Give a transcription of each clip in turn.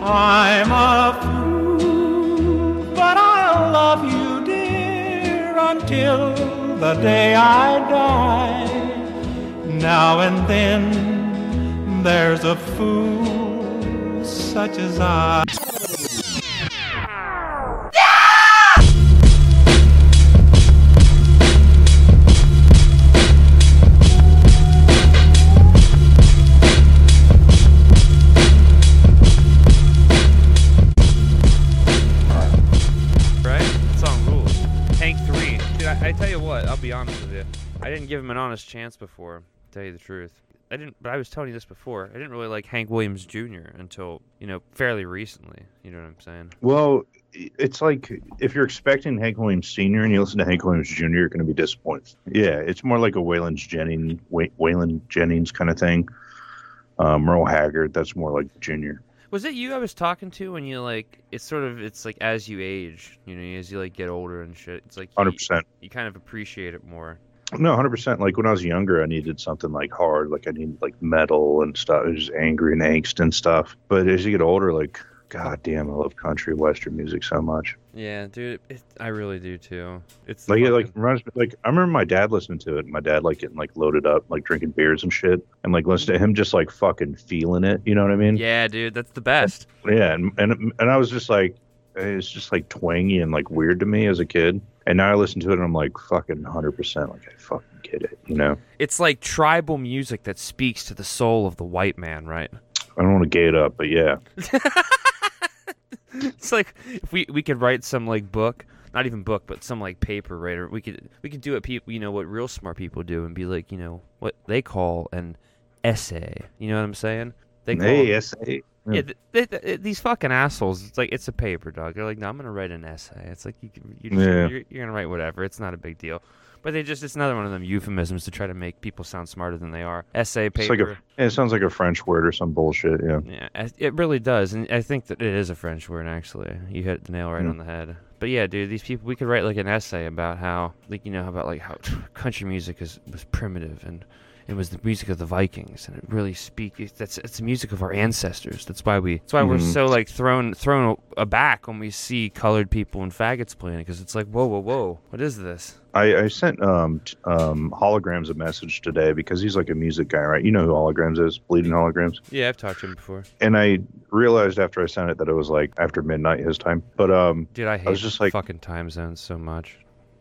I'm a fool, but I'll love you, dear, until the day I die. Now and then, there's a fool such as I. didn't give him an honest chance before, to tell you the truth. I didn't, but I was telling you this before. I didn't really like Hank Williams Jr. until, you know, fairly recently. You know what I'm saying? Well, it's like if you're expecting Hank Williams Sr. and you listen to Hank Williams Jr., you're going to be disappointed. Yeah, it's more like a Waylon Jennings, Way- Waylon Jennings kind of thing. Uh, Merle Haggard, that's more like Junior. Was it you I was talking to when you like? It's sort of it's like as you age, you know, as you like get older and shit. It's like Hundred percent. you kind of appreciate it more. No, hundred percent. Like when I was younger, I needed something like hard, like I needed like metal and stuff. It was angry and angst and stuff. But as you get older, like God damn, I love country western music so much. Yeah, dude, it, I really do too. It's Like it like reminds me like I remember my dad listening to it. and My dad like getting like loaded up, like drinking beers and shit, and like listening to him just like fucking feeling it. You know what I mean? yeah, dude, that's the best. Yeah, and and and I was just like, it's just like twangy and like weird to me as a kid. And now I listen to it and I'm like fucking hundred percent like I fucking get it. You know, It's like tribal music that speaks to the soul of the white man, right? I don't want to gay it up, but yeah, It's like if we we could write some like book, not even book, but some like paper, right? Or we could we could do what people you know what real smart people do and be like you know what they call an essay. You know what I'm saying? They call hey, yes, hey. Yeah, th- th- th- these fucking assholes. It's like it's a paper, dog. They're like, no, I'm gonna write an essay. It's like you can, you just, Yeah. you're, you're gonna write whatever. It's not a big deal. But they just it's another one of them euphemisms to try to make people sound smarter than they are. Essay paper. like a, it sounds like a French word or some bullshit. Yeah, Yeah, it really does, and I think that it is a French word. Actually, you hit the nail right Hmm. on the head. But yeah, dude, these people we could write like an essay about how, like you know, about like how country music is was primitive and it was the music of the Vikings, and it really speaks. It's, that's it's the music of our ancestors. That's why we. That's why we're Mhm. so like thrown thrown aback when we see colored people and faggots playing it, because it's like whoa whoa whoa, what is this? I, I sent um t- um holograms a message today because he's like a music guy, right? You know who holograms is? Bleeding holograms. Yeah, I've talked to him before, And I realized after I sent it that it was like after midnight his time. But um, dude. I hate was just like- fucking time zones so much.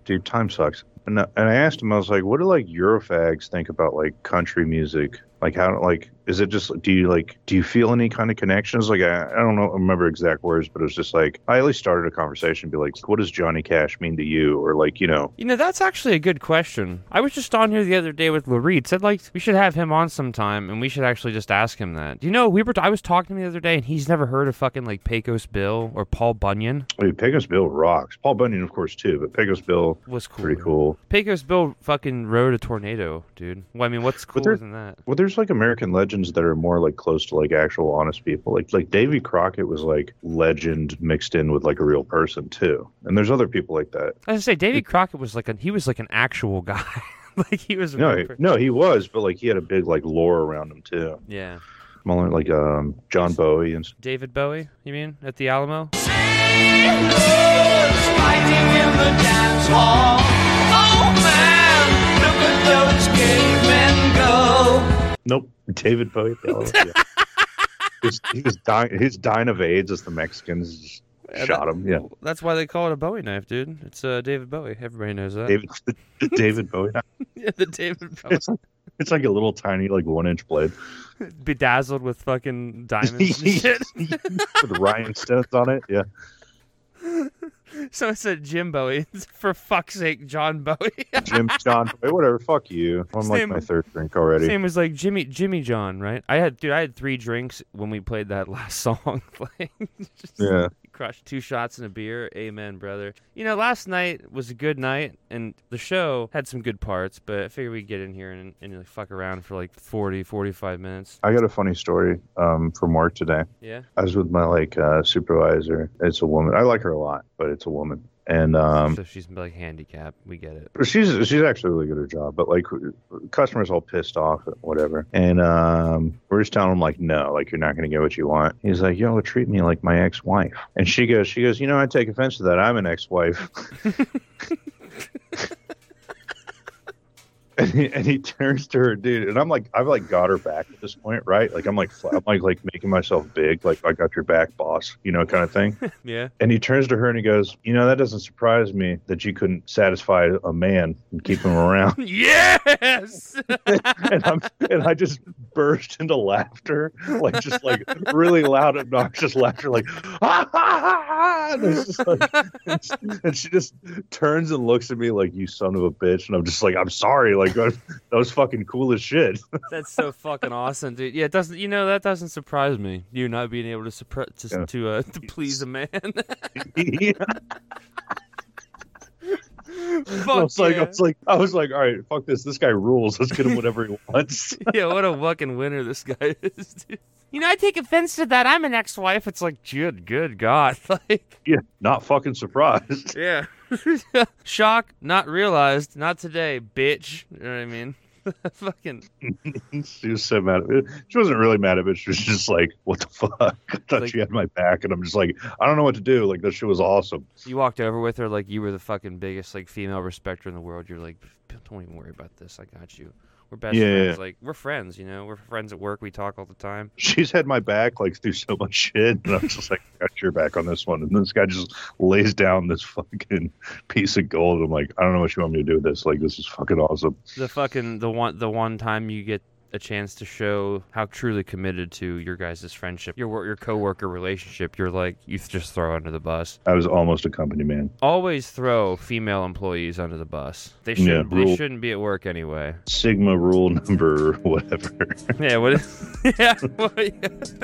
dude, time sucks. And, I- and I asked him, I was like, what do like Eurofags think about like country music? Like how like is it just do you like do you feel any kind of connections? Like I, I don't know I remember exact words, but it was just like I at least started a conversation, be like, what does Johnny Cash mean to you? Or like, you know, You know, that's actually a good question. I was just on here the other day with Lareed. Said like we should have him on sometime, and we should actually just ask him that. Do you know we were? I was talking to him the other day, and he's never heard of fucking like Pecos Bill or Paul Bunyan. I mean, Pecos Bill rocks. Paul Bunyan, of course, too, but Pecos Bill Was cool. pretty cool. Pecos Bill fucking rode a tornado, dude. Well, I mean, what's cooler there- than that? Well, there's like American legends that are more like close to like actual honest people. Like like Davy Crockett was like legend mixed in with like a real person too. And there's other people like that. I was gonna say Davy Crockett was like a he was like an actual guy. like he was a No, he, no, he was, but like he had a big like lore around him too. Yeah. Smaller like um John Bowie and David Bowie, you mean at the Alamo? Nope, David Bowie. yeah. he, was, he was dying. He's dying of AIDS as the Mexicans Yeah, shot that- him. Yeah, That's why they call it a Bowie knife, dude. It's uh, David Bowie. Everybody knows that. David David Bowie. yeah, the David Bowie. It's like it's like a little tiny like one inch blade bedazzled with fucking diamonds and shit. with rhinestones on it. Yeah. So it said Jim Bowie. For fuck's sake, John Bowie. Jim John, hey, whatever. Fuck you. I'm like my third drink already. Same as like Jimmy Jimmy John, right? I had dude, I had three drinks when we played that last song. Like, Yeah. Crushed two shots and a beer. Amen, brother. You know, last night was a good night, and the show had some good parts. But I figured we'd get in here and, and like, fuck around for like 40, 45 minutes. I got a funny story um, from work today. Yeah. I was with my like uh, supervisor. It's a woman. I like her a lot, but it's a woman. And um, so she's like handicapped. We get it. she's she's actually really good at her job, but like customers all pissed off, whatever. And um, we're just telling him like, no, like you're not going to get what you want. He's like, yo, treat me like my ex-wife. And she goes, she goes, you know, I take offense to that. I'm an ex-wife. and he, and he turns to her, dude, and I'm like, I've like got her back at this point, right? Like I'm like, I'm like, like making myself big, like I got your back, boss, you know, kind of thing. Yeah. And he turns to her and he goes, you know, that doesn't surprise me that you couldn't satisfy a man and keep him around. yes. and I'm and I just burst into laughter, like just like really loud, obnoxious laughter, like ha ha ha ha. And, like, and she just turns and looks at me like you son of a bitch, and I'm just like I'm sorry, like that was fucking cool as shit. That's so fucking awesome, dude. Yeah, it doesn't. You know that doesn't surprise me. You not being able to suppress to Yeah. to, uh, to please a man. I Fuck was like, I was like, I was like, all right, fuck this. This guy rules. Let's get him whatever he wants. yeah, what a fucking winner this guy is, dude. You know, I take offense to that. I'm an ex-wife. It's like, good, good God, like, yeah, not fucking surprised. yeah, shock, not realized, not today, bitch. You know what I mean? fucking, she was so mad at me. She wasn't really mad at me. She was just like, what the fuck? I thought Like- she had my back. And I'm just like, I don't know what to do. Like, that shit was awesome. you walked over with her like you were the fucking biggest like female respecter in the world. You're like, don't even worry about this. I got you. We're best Yeah, friends. yeah. Like we're friends, you know. We're friends at work. We talk all the time. She's had my back like through so much shit. And I'm just like, got your back on this one. And this guy just lays down this fucking piece of gold. I'm like, I don't know what you want me to do with this. Like, this is fucking awesome. The fucking the one the one time you get a chance to show how truly committed to your guys' friendship, your your coworker relationship, you're like you just throw under the bus. I was almost a company man. Always throw female employees under the bus. They shouldn't. rule. they shouldn't be at work anyway. Sigma rule number whatever. Yeah. What? yeah. well, yeah.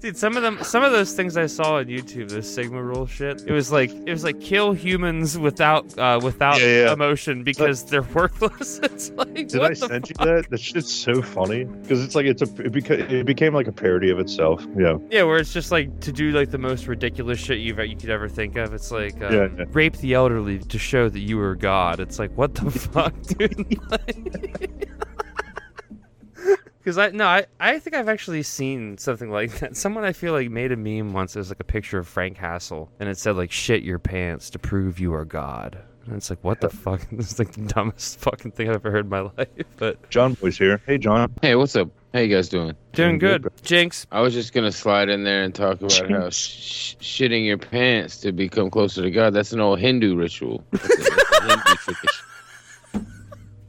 Dude, some of them, some of those things I saw on YouTube, this Sigma rule shit. It was like it was like kill humans without uh, without Yeah, yeah. emotion because they're worthless. it's like Did what I the send you that? That shit's so funny because it's like it's a it, beca- it became like a parody of itself. Yeah. Yeah, where it's just like to do like the most ridiculous shit you've you could ever think of. It's like um, Yeah, yeah. rape the elderly to show that you were God. It's like what the fuck, dude. Because I no, I, I think I've actually seen something like that. Someone I feel like made a meme once. It was like a picture of Frank Hassel, and it said like "shit your pants to prove you are God." And it's like, what the fuck? This is like the dumbest fucking thing I've ever heard in my life. But John Boy's here. Hey, John. Hey, what's up? How you guys doing? doing Doing good, good. Jinx, I was just gonna slide in there and talk about how sh- shitting your pants to become closer to God. That's an old Hindu ritual. That's a- that's a Hindu tradition.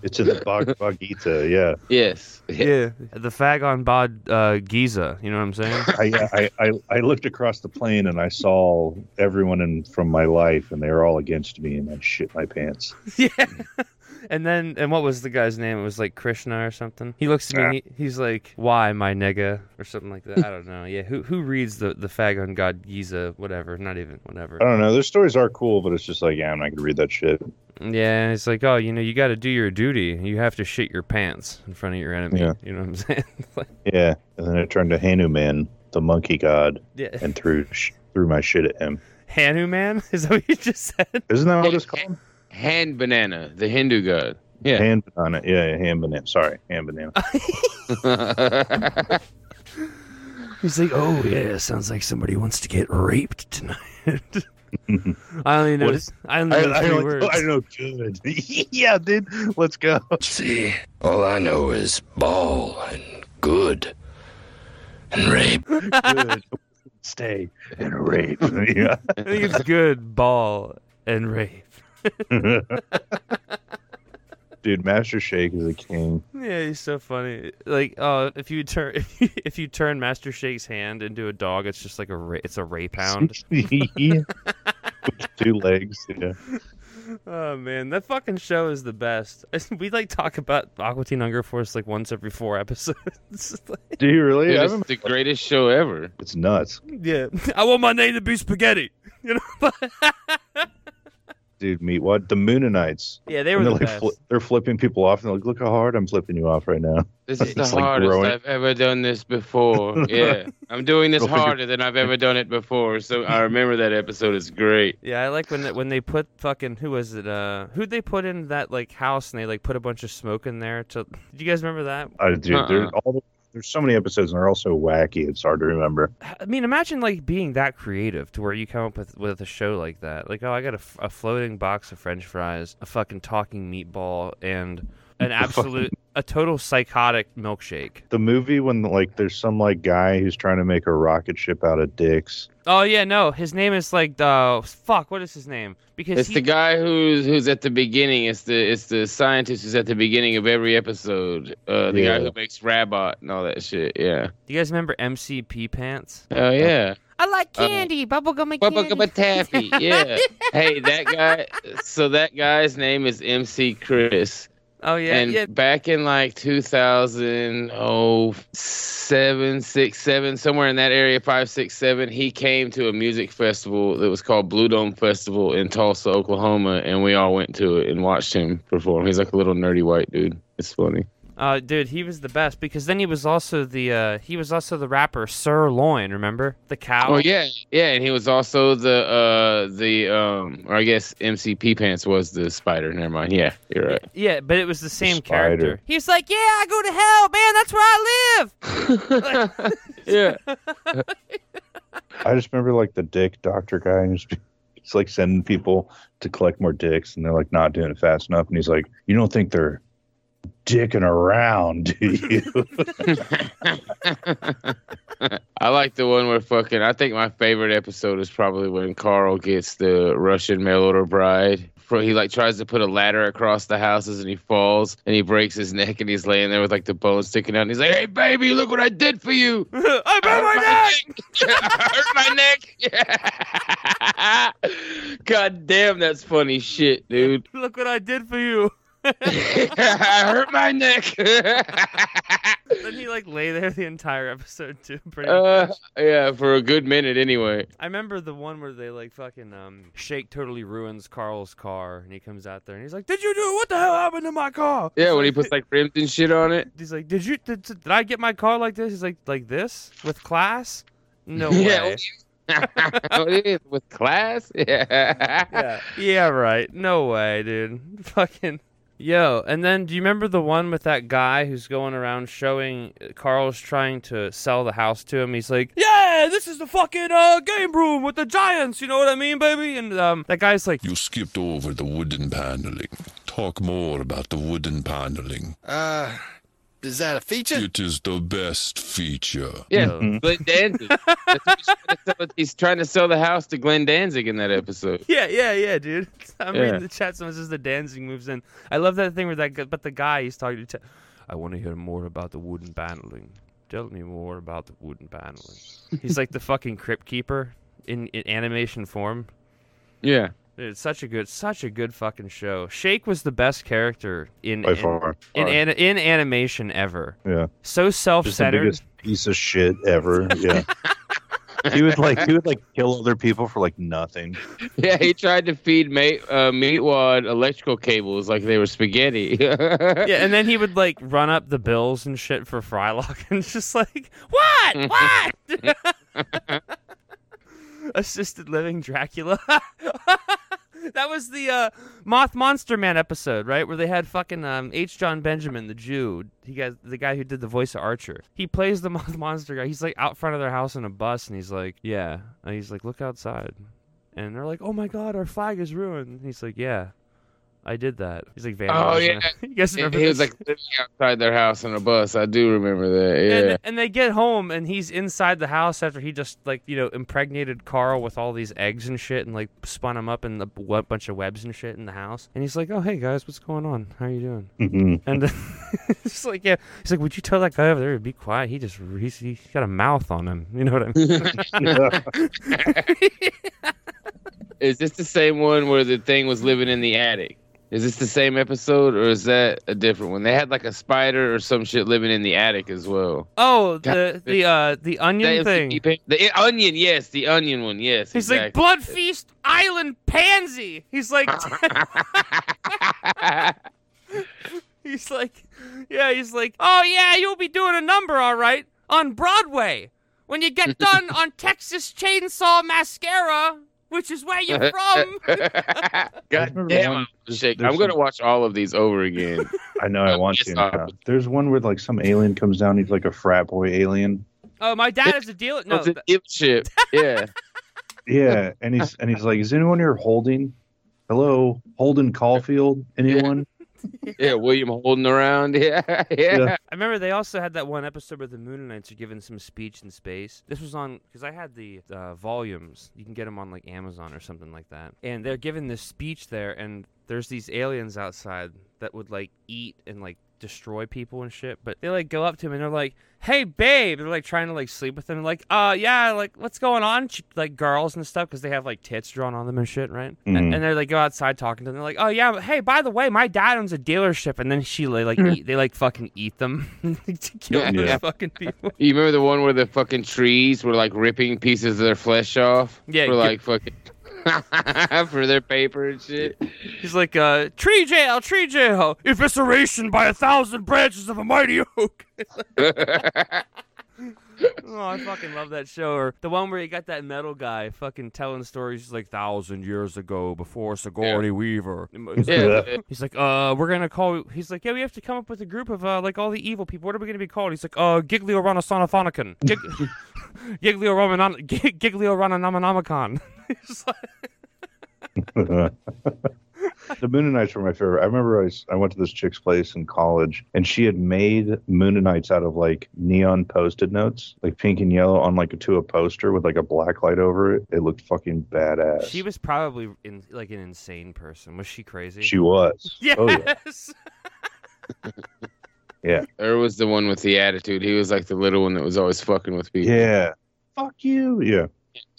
It's in the Bhagavad Gita. Yeah. Yes. yeah, the fag on bod uh, Giza. You know what I'm saying? I, I, I, I looked across the plane and I saw everyone in from my life, and they were all against me, and I shit my pants. yeah. And then, and what was the guy's name? It was like Krishna or something. He looks at me. Ah. He, he's like, "Why, my nigga?" or something like that. I don't know. Yeah. Who who reads the the fag on God Giza? Whatever. Not even whatever. I don't know. Their stories are cool, but it's just like, yeah, I'm not gonna read that shit. Yeah. It's like, oh, you know, you got to do your duty. You have to shit your pants in front of your enemy. Yeah. You know what I'm saying? Like, Yeah. And then it turned to Hanuman, the monkey god, yeah. and threw sh- threw my shit at him. Hanuman is that what you just said? Isn't that what it's called? Hand banana, the Hindu god. Yeah. Hand banana. Yeah, yeah, hand banana. Sorry, hand banana. He's like, oh yeah, sounds like somebody wants to get raped tonight. I only know. What is- I only I, know I, three know, words. I know good. yeah, dude. Let's go. See, all I know is ball and good and rape. Good. Stay and rape. yeah. I think it's good ball and rape. Dude, Master Shake is a king. Yeah, he's so funny. Like, oh, if you turn if you, if you turn Master Shake's hand into a dog, it's just like a ra- it's a rape hound. yeah. With two legs. Yeah. oh man, that fucking show is the best. We like talk about Aqua Teen Hunger Force like once every four episodes. Do you really? Dude, it's haven't- the greatest show ever. it's nuts. yeah, I want my name to be spaghetti. You know. Dude, meet what? The Mooninites. Yeah, they were the they're like best. fli they're flipping people off, and they're like, "Look how hard I'm flipping you off right now." This is the like hardest growing. I've ever done this before. Yeah, I'm doing this harder than I've ever done it before. So I remember that episode. is great. Yeah, I like when they, when they put fucking who was it? Uh, who'd they put in that like house and they like put a bunch of smoke in there? To do you guys remember that? I do. Uh-uh. All the, there's so many episodes, and they're all so wacky. It's hard to remember. I mean, imagine like being that creative to where you come up with with a show like that. Like, oh, I got a floating box of French fries, a fucking talking meatball, and an absolute, a total psychotic milkshake. The movie when like there's some like guy who's trying to make a rocket ship out of dicks. Oh yeah, no, his name is like uh, fuck. What is his name? Because It's he, the guy who's who's at the beginning. It's the it's the scientist who's at the beginning of every episode. Uh, the Yeah. guy who makes Rabot and all that shit. Yeah. Do you guys remember MCP pants? Oh yeah. I like candy, bubblegum and Bubba candy. Gubba Taffy. Yeah. hey, that guy. So that guy's name is MC Chris. Oh yeah, and yeah. back in like 2007, 6, 7, somewhere in that area, 5, 6, 7, he came to a music festival that was called Blue Dome Festival in Tulsa, Oklahoma, and we all went to it and watched him perform. He's like a little nerdy white dude. It's funny. Uh, dude, he was the best because then he was also the uh, he was also the rapper Sirloin. Remember the cow? Oh yeah, yeah, and he was also the uh the um or I guess MC Pee Pants was the spider. Never mind. Yeah, you're right. Yeah, but it was the same spider. character. was like, yeah, I go to hell, man. That's where I live. yeah. I just remember like the dick doctor guy, and he's, he's like sending people to collect more dicks, and they're like not doing it fast enough, and he's like, "You don't think they're dicking around, do you?" I like the one where fucking. I think my favorite episode is probably when Carl gets the Russian mail order bride. For he like tries to put a ladder across the houses and he falls and he breaks his neck and he's laying there with like the bones sticking out and he's like, "Hey baby, look what I did for you! I broke my neck. I hurt my neck." God damn, that's funny shit, dude. Look what I did for you. I hurt my neck. then he like lay there the entire episode too. Pretty. uh, yeah, for a good minute anyway. I remember the one where they like fucking um Shake totally ruins Carl's car and he comes out there and he's like, "Did you do what the hell happened to my car?" Yeah, when he puts like rims and shit on it. He's like, "Did you did, did I get my car like this?" He's like, "Like this with class?" No Yeah, way. it with class. Yeah. yeah. yeah, right. No way, dude. Fucking yo. And then, do you remember the one with that guy who's going around showing Carl's trying to sell the house to him? He's like, "Yeah, this is the fucking uh, game room with the giants. You know what I mean, baby?" And um, that guy's like, You skipped over the wooden paneling. Talk more about the wooden paneling. Uh, is that a feature? It is the best feature. Yeah, No. Glenn Danzig. That's he's, trying to sell, he's trying to sell the house to Glenn Danzig in that episode. Yeah, yeah, yeah, dude. I'm Yeah. reading the chat. Someone says the Danzig moves in. I love that thing where that, guy, but the guy he's talking to. I want to hear more about the wooden paneling. Tell me more about the wooden paneling. He's like the fucking crypt keeper in, in animation form. Yeah. Dude, it's such a good, such a good fucking show. Shake was the best character in By in, far. in, Far. an, in animation ever. Yeah. So self-centered. biggest piece of shit ever. Yeah. he would like he would like kill other people for like nothing. Yeah, he tried to feed mate, uh, Meatwad electrical cables like they were spaghetti. yeah, and then he would like run up the bills and shit for Frylock, and just like, what, what? Assisted living Dracula. that was the uh, Moth Monster Man episode, right? Where they had fucking um, H. Jon Benjamin, the Jew. He got the guy who did the voice of Archer. He plays the Moth Monster guy. He's like out front of their house in a bus, and he's like, yeah. And he's like, look outside. And they're like, oh my god, our flag is ruined. And he's like, yeah. I did that. He's like, Oh, yeah. you guys remember? he remember was this? like living outside their house on a bus. I do remember that. Yeah. And, and they get home and he's inside the house after he just like you know impregnated Carl with all these eggs and shit and like spun him up in a w- bunch of webs and shit in the house. And he's like, "Oh hey guys, what's going on? How are you doing?" Mhm. And it's like, yeah, he's like, "Would you tell that guy over there to be quiet? He just he's, he's got a mouth on him. You know what I mean?" Is this the same one where the thing was living in the attic? Is this the same episode or is that a different one? They had like a spider or some shit living in the attic as well. Oh, the the uh the onion thing. MTV The onion, yes, the onion one, yes. He's like. Blood Feast Island Pansy. He's like he's like yeah, he's like, "Oh yeah, you'll be doing a number all right on Broadway when you get done on Texas Chainsaw Mascara, which is where you're from." God damn, one- I'm, there's- shaking. there's I'm gonna watch all of these over again. I know I want to. uh, now. There's one where like some alien comes down. He's like a frat boy alien. oh, my dad is a dealer. No, it's a th- dipshit. Yeah. Yeah, and he's and he's like, is anyone here holding? Hello, Holden Caulfield. Anyone? Yeah, William holding around. Yeah, yeah. Yeah. I remember they also had that one episode where the Mooninites are giving some speech in space. This was on because I had the uh, volumes. You can get them on like Amazon or something like that. And they're giving this speech there, and there's these aliens outside that would like eat and like destroy people and shit. But they like go up to him and they're like, "Hey, babe," they're like trying to like sleep with him. Like, uh, yeah, like what's going on? Like girls and stuff because they have like tits drawn on them and shit, right? Mhm. And, and they like go outside talking to them. They're like, "Oh yeah, but hey, by the way, my dad owns a dealership." And then she like, like eat, they like fucking eat them to kill Yeah. those Yeah. fucking people. You remember the one where the fucking trees were like ripping pieces of their flesh off? Yeah, For get- like fucking for their paper and shit. He's like, uh, tree jail, tree jail, evisceration by a thousand branches of a mighty oak. oh, I fucking love that show. Or the one where you got that metal guy fucking telling stories like thousand years ago before Sigourney Weaver. He's like, yeah. He's like, uh, we're gonna call. He's like, yeah, we have to come up with a group of uh, like all the evil people. What are we gonna be called? He's like, uh, Giglio Ranasonophonicon. Gig- Giglio Romanon. Gig- Giglio Ranananomicon. He's like, the Mooninites were my favorite. I remember I, was, I went to this chick's place in college, and she had made Mooninites out of like neon post-it notes, like pink and yellow, on like a to a poster with like a black light over it. It looked fucking badass. she was probably in like an insane person. Was she crazy? She was. yes. Oh yeah. Or was the one with the attitude. He was like the little one that was always fucking with people. Yeah. Fuck you. Yeah.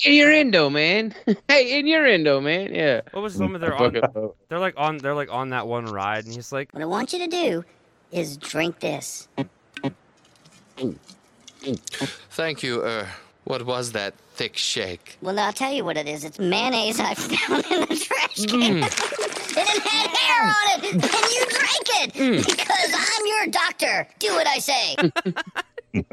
In your endo, man. hey, in your endo, man. Yeah. What was the one where they're on? They're like on. They're like on that one ride, and he's like, What I want you to do is drink this. Thank you, er. What was that thick shake? Well, I'll tell you what it is. It's mayonnaise I found in the trash can. and it had hair on it, and you drank it mm. because I'm your doctor. Do what I say.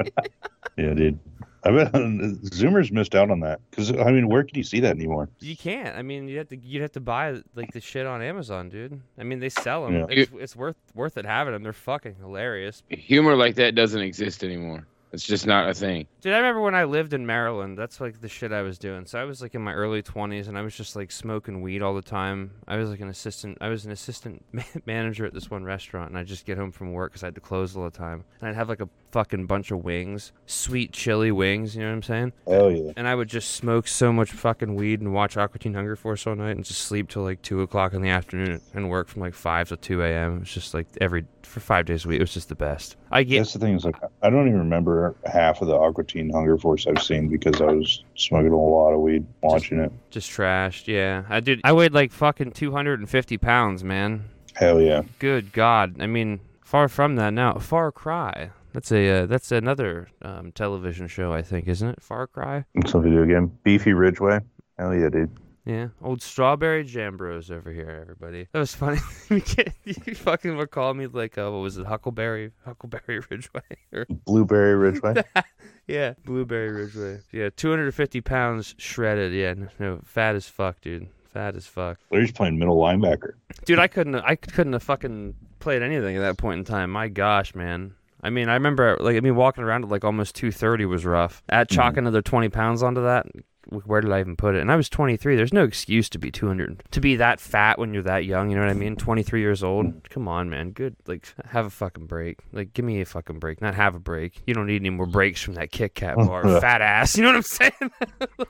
Yeah, dude. I bet Zoomers missed out on that because I mean, where can you see that anymore? you can't. I mean, you have to. You'd have to buy like the shit on Amazon, dude. I mean, they sell them. Yeah. It's, it's worth worth it having them. They're fucking hilarious. Humor like that doesn't exist anymore. It's just not a thing. Dude, I remember when I lived in Maryland, that's like the shit I was doing. So I was like in my early 20s and I was just like smoking weed all the time. I was like an assistant, I was an assistant manager at this one restaurant and I'd just get home from work because I had to close all the time. And I'd have like a fucking bunch of wings, sweet chili wings, you know what I'm saying? Oh yeah. And I would just smoke so much fucking weed and watch Aqua Teen Hunger Force all night and just sleep till like 2 o'clock in the afternoon and work from like 5 to 2 a.m. It was just like every, for five days a week, it was just the best. I get, That's the thing is like I don't even remember half of the Aqua Teen Hunger Force I've seen because I was smoking a lot of weed watching it. Just trashed, yeah. I did. I weighed like fucking 250 pounds, man. Hell yeah. Good God. I mean, far from that now. Far Cry. That's a uh, that's another um, television show, I think, isn't it? Far Cry. It's a video game. Beefy Ridgeway. Hell yeah, dude. Yeah, old strawberry jam bros over here, everybody. That was funny. you fucking would call me like, uh, what was it, Huckleberry, Huckleberry Ridgeway, or Blueberry Ridgeway. yeah, Blueberry Ridgeway. Yeah, 250 pounds shredded. Yeah, no, no, fat as fuck, dude. Fat as fuck. Larry's playing middle linebacker. Dude, I couldn't. I couldn't have fucking played anything at that point in time. My gosh, man. I mean, I remember like I mean, walking around at like almost two thirty was rough. At mm-hmm. chalk another twenty pounds onto that. Where did I even put it? And I was 23. There's no excuse to be 200, to be that fat when you're that young. You know what I mean? 23 years old. Mm. Come on, man. Good. Like, have a fucking break. Like, give me a fucking break. Not have a break. You don't need any more breaks from that Kit Kat bar, fat ass. You know what I'm saying?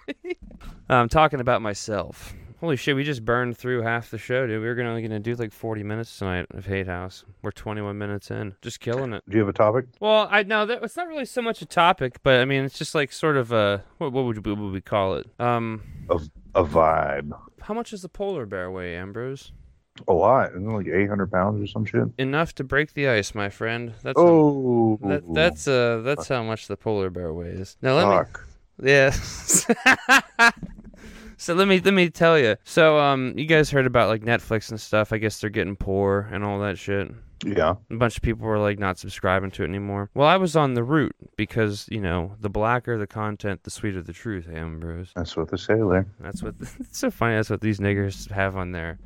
I'm talking about myself. Holy shit, we just burned through half the show, dude. We were gonna only gonna do like 40 minutes tonight of Hate House. We're 21 minutes in, just killing it. Do you have a topic? Well, I know that it's not really so much a topic, but I mean, it's just like sort of a what, what would we, what would we call it? Um, A vibe. how much does the polar bear weigh, Ambrose? A lot. Isn't it like 800 pounds or some shit? Enough to break the ice, my friend. That's Oh, that, that's uh that's how much the polar bear weighs. Now let me fuck. Yeah. so let me let me tell you. So um, you guys heard about like Netflix and stuff? I guess they're getting poor and all that shit. Yeah. A bunch of people were like not subscribing to it anymore. Well, I was on the route because you know the blacker the content, the sweeter the truth, Ambrose. That's what they say there. That's what it's so funny. That's what these niggers have on their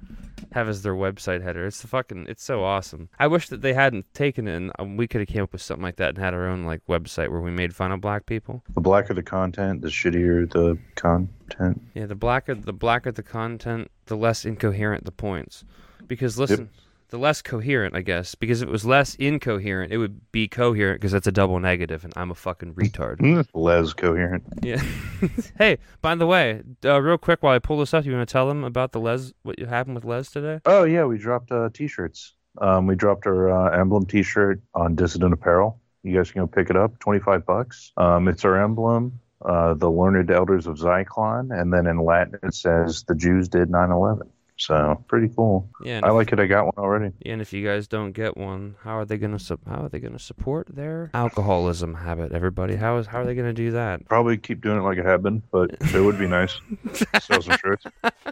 have as their website header. It's the fucking. It's so awesome. I wish that they hadn't taken it and um, we could have came up with something like that and had our own like website where we made fun of black people. The blacker the content, the shittier the content. Yeah, the blacker the blacker the content, the less incoherent the points. Because listen, the less coherent, I guess. Because if it was less incoherent, it would be coherent because that's a double negative, and I'm a fucking retard. less coherent. yeah. hey, by the way, uh, real quick while I pull this up, you want to tell them about the Les? What happened with Les today? Oh yeah, we dropped uh, t-shirts. Um, we dropped our uh, emblem t-shirt on Dissident Apparel. You guys can go pick it up. Twenty-five bucks. Um, it's our emblem. Uh, the learned elders of Zyklon, and then in Latin it says the Jews did 9/11. So pretty cool. Yeah. I if- like it. I got one already. And if you guys don't get one, how are they gonna su- how are they gonna support their alcoholism habit? Everybody, how is how are they gonna do that? Probably keep doing it like I have been, but it would be nice. Sell some shirts.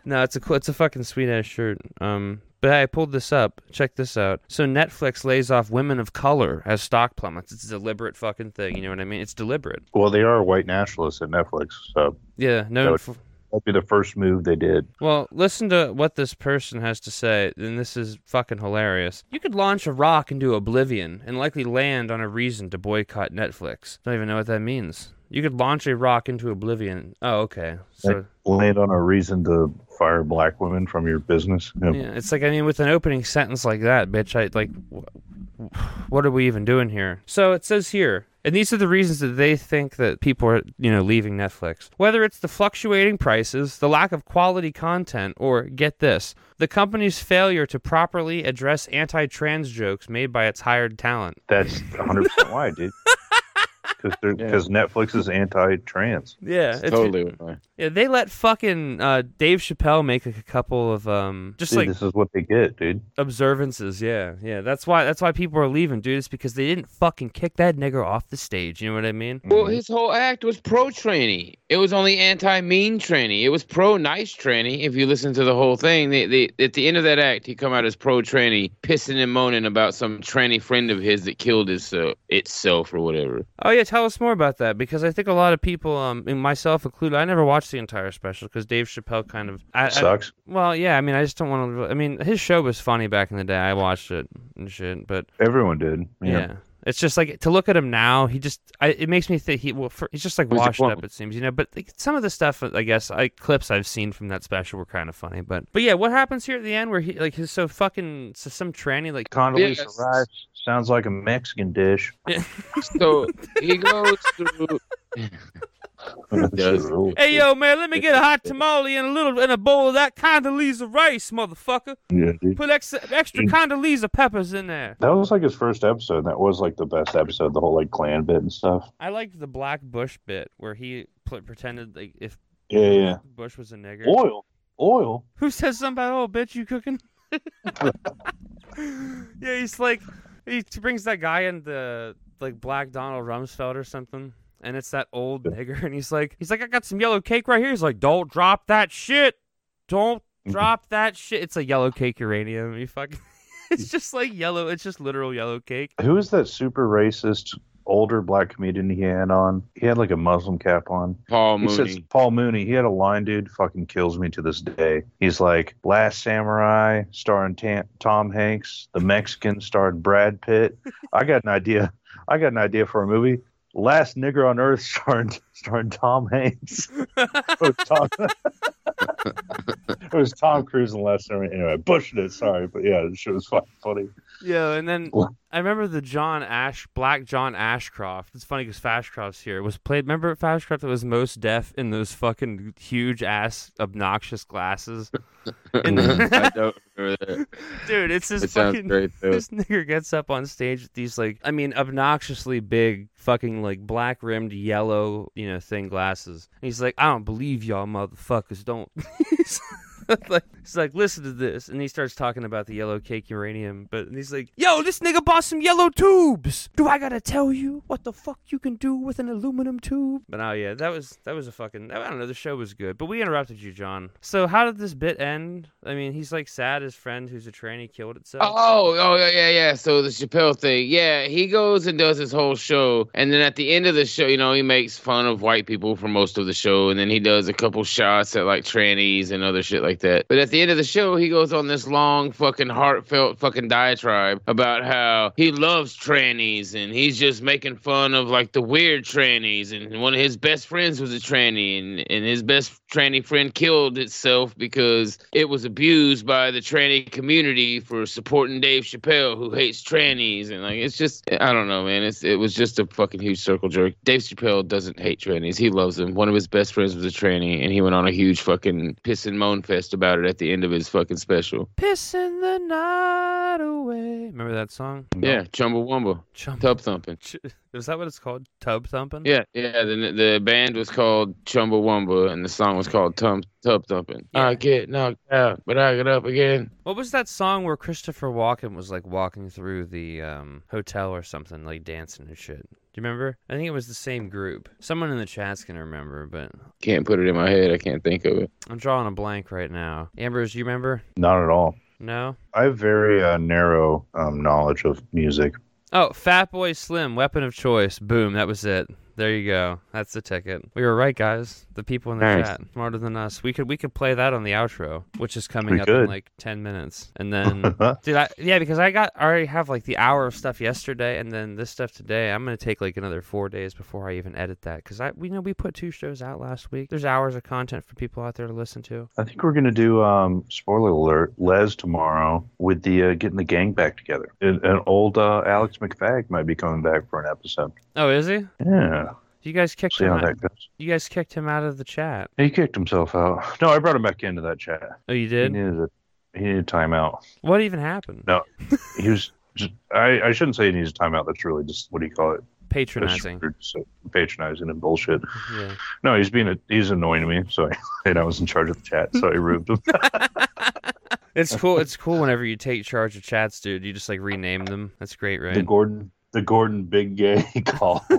No, it's a cool, it's a fucking sweet ass shirt. Um, but hey, I pulled this up. Check this out. So Netflix lays off women of color as stock plummets. It's a deliberate fucking thing. You know what I mean? It's deliberate. Well, they are white nationalists at Netflix, so Yeah. No. would- that'd be the first move they did. well, listen to what this person has to say, and this is fucking hilarious. You could launch a rock into oblivion and likely land on a reason to boycott Netflix. Don't even know what that means. You could launch a rock into oblivion. Oh, okay. So Land on a reason to fire black women from your business. Yeah. Yeah, it's like I mean, with an opening sentence like that, bitch, I like, wh- what are we even doing here? So it says here, and these are the reasons that they think that people are, you know, leaving Netflix. Whether it's the fluctuating prices, the lack of quality content, or get this, the company's failure to properly address anti-trans jokes made by its hired talent. That's 100 percent why, dude. Because Netflix is anti-trans. Yeah, it's, totally. Yeah, they let fucking uh, Dave Chappelle make like, a couple of um, just Dude, like this is what they get, dude. observances. Yeah, yeah. That's why. That's why people are leaving, dude. It's because they didn't fucking kick that nigger off the stage. You know what I mean? Well, his whole act was pro tranny. It was only anti mean tranny. It was pro nice tranny. If you listen to the whole thing, they, they, at the end of that act, he come out as pro tranny, pissing and moaning about some tranny friend of his that killed his, uh, itself or whatever. Oh yeah, tell us more about that because I think a lot of people, um, myself included, I never watched the entire special because Dave Chappelle kind of I, I- Sucks. well, yeah. I mean, I just don't want to. I mean, his show was funny back in the day. I watched it and shit, but Everyone did. yeah. Yeah. It's just like to look at him now. He just, I, it makes me think he, well, for, he's just like What's washed up. It seems, you know. But like, some of the stuff, I guess, I clips I've seen from that special were kind of funny. But, but yeah, what happens here at the end where he like he's so fucking so some tranny like Condoleezza Yes. Rice sounds like a Mexican dish. So he goes through. does. Hey yo, man, let me get a hot tamale and a little and a bowl of that Condoleezza rice, motherfucker. Yeah, dude. Put extra extra Condoleezza peppers in there. That was like his first episode. That was like the best episode, the whole like clan bit and stuff. I liked the Black Bush bit where he pl- pretended like if Yeah, yeah. Bush was a nigger. Oil, oil. Who says something about oh bitch you cooking? yeah, he's like he brings that guy in the like Black Donald Rumsfeld or something. And it's that old nigger, and he's like, he's like, I got some yellow cake right here. He's like, don't drop that shit. Don't mm-hmm. drop that shit. It's a yellow cake uranium. You fucking. it's just like yellow. It's just literal yellow cake. Who is that super racist older black comedian he had on? He had like a Muslim cap on. Paul He says Mooney. Paul Mooney. He had a line, dude, fucking kills me to this day. He's like, Last Samurai, starring Tam- Tom Hanks. The Mexican starred Brad Pitt. I got an idea. I got an idea for a movie. Last Nigger on Earth, starring starring Tom Hanks. Oh, Tom, it was Tom Cruise in Last Samurai. Anyway, bushing it. Sorry, but yeah, the shit was fucking funny. Yeah, and then I remember the John Ash, Black John Ashcroft. It's funny because Fashcroft's here. Was played. Remember Fashcroft that was most deaf in those fucking huge ass obnoxious glasses. And I don't remember that. dude, it's this It fucking. great. This nigger gets up on stage with these like, I mean, obnoxiously big, fucking like black rimmed yellow, you know, thin glasses. And he's like, I don't believe y'all motherfuckers don't. like he's like, listen to this, and he starts talking about the yellow cake uranium. But he's like, yo, this nigga bought some yellow tubes. Do I gotta tell you what the fuck you can do with an aluminum tube? But oh yeah, that was that was a fucking. I don't know. The show was good, but we interrupted you, John. So how did this bit end? I mean, he's like sad his friend who's a tranny killed itself. Oh, oh yeah, yeah, yeah. So the Chappelle thing, yeah, he goes and does his whole show, and then at the end of the show, you know, he makes fun of white people for most of the show, and then he does a couple shots at like trannies and other shit like that. But at the end of the show, he goes on this long, fucking heartfelt, fucking diatribe about how he loves trannies and he's just making fun of like the weird trannies, and one of his best friends was a tranny, and and his best tranny friend killed itself because it was abused by the tranny community for supporting Dave Chappelle, who hates trannies, and like it's just I don't know, man. It's it was just a fucking huge circle jerk. Dave Chappelle doesn't hate trannies; he loves them. One of his best friends was a tranny, and he went on a huge fucking piss and moan fest about it at the end of his fucking special. Pissing the night away. Remember that song? Yeah, Chumbawamba, Chum- tub thumping. Ch- Is that what it's called? Tub thumping? Yeah, yeah. The the band was called Chumbawamba, and the song was called Tum Tub Thumping. Yeah. I get knocked out, but I get up again. What was that song where Christopher Walken was like walking through the um, hotel or something, like dancing and shit? Do you remember? I think it was the same group. Someone in the chat's gonna remember, but Can't put it in my head. I can't think of it. I'm drawing a blank right now. Ambrose, you remember? Not at all. No. I have very uh, narrow um, knowledge of music. Oh, Fatboy Slim, weapon of choice. Boom, that was it. There you go. That's the ticket. We were right, guys. The people in the Nice. chat smarter than us. We could we could play that on the outro, which is coming We up in like ten minutes, and then Dude, I, yeah, because I got I already have like the hour of stuff yesterday, and then this stuff today. I'm gonna take like another four days before I even edit that, because I we know we put two shows out last week. There's hours of content for people out there to listen to. I think we're gonna do um, spoiler alert. Les tomorrow with the uh, getting the gang back together. And, and old uh, Alex McFag might be coming back for an episode. Oh, is he? Yeah, You guys kicked see him how out. that goes. You guys kicked him out of the chat. He kicked himself out. No, I brought him back into that chat. Oh, you did? He did? needed a he needed timeout. What even happened? No, he was. Just, I, I shouldn't say he needs a timeout. That's really just what do you call it? Patronizing. patronizing and bullshit. Yeah. No, he's being a, he's annoying me. So I, and I was in charge of the chat, so I removed him. It's cool. It's cool whenever you take charge of chats, dude. You just like rename them. That's great, The right? Gordon, the Gordon Big Gay call.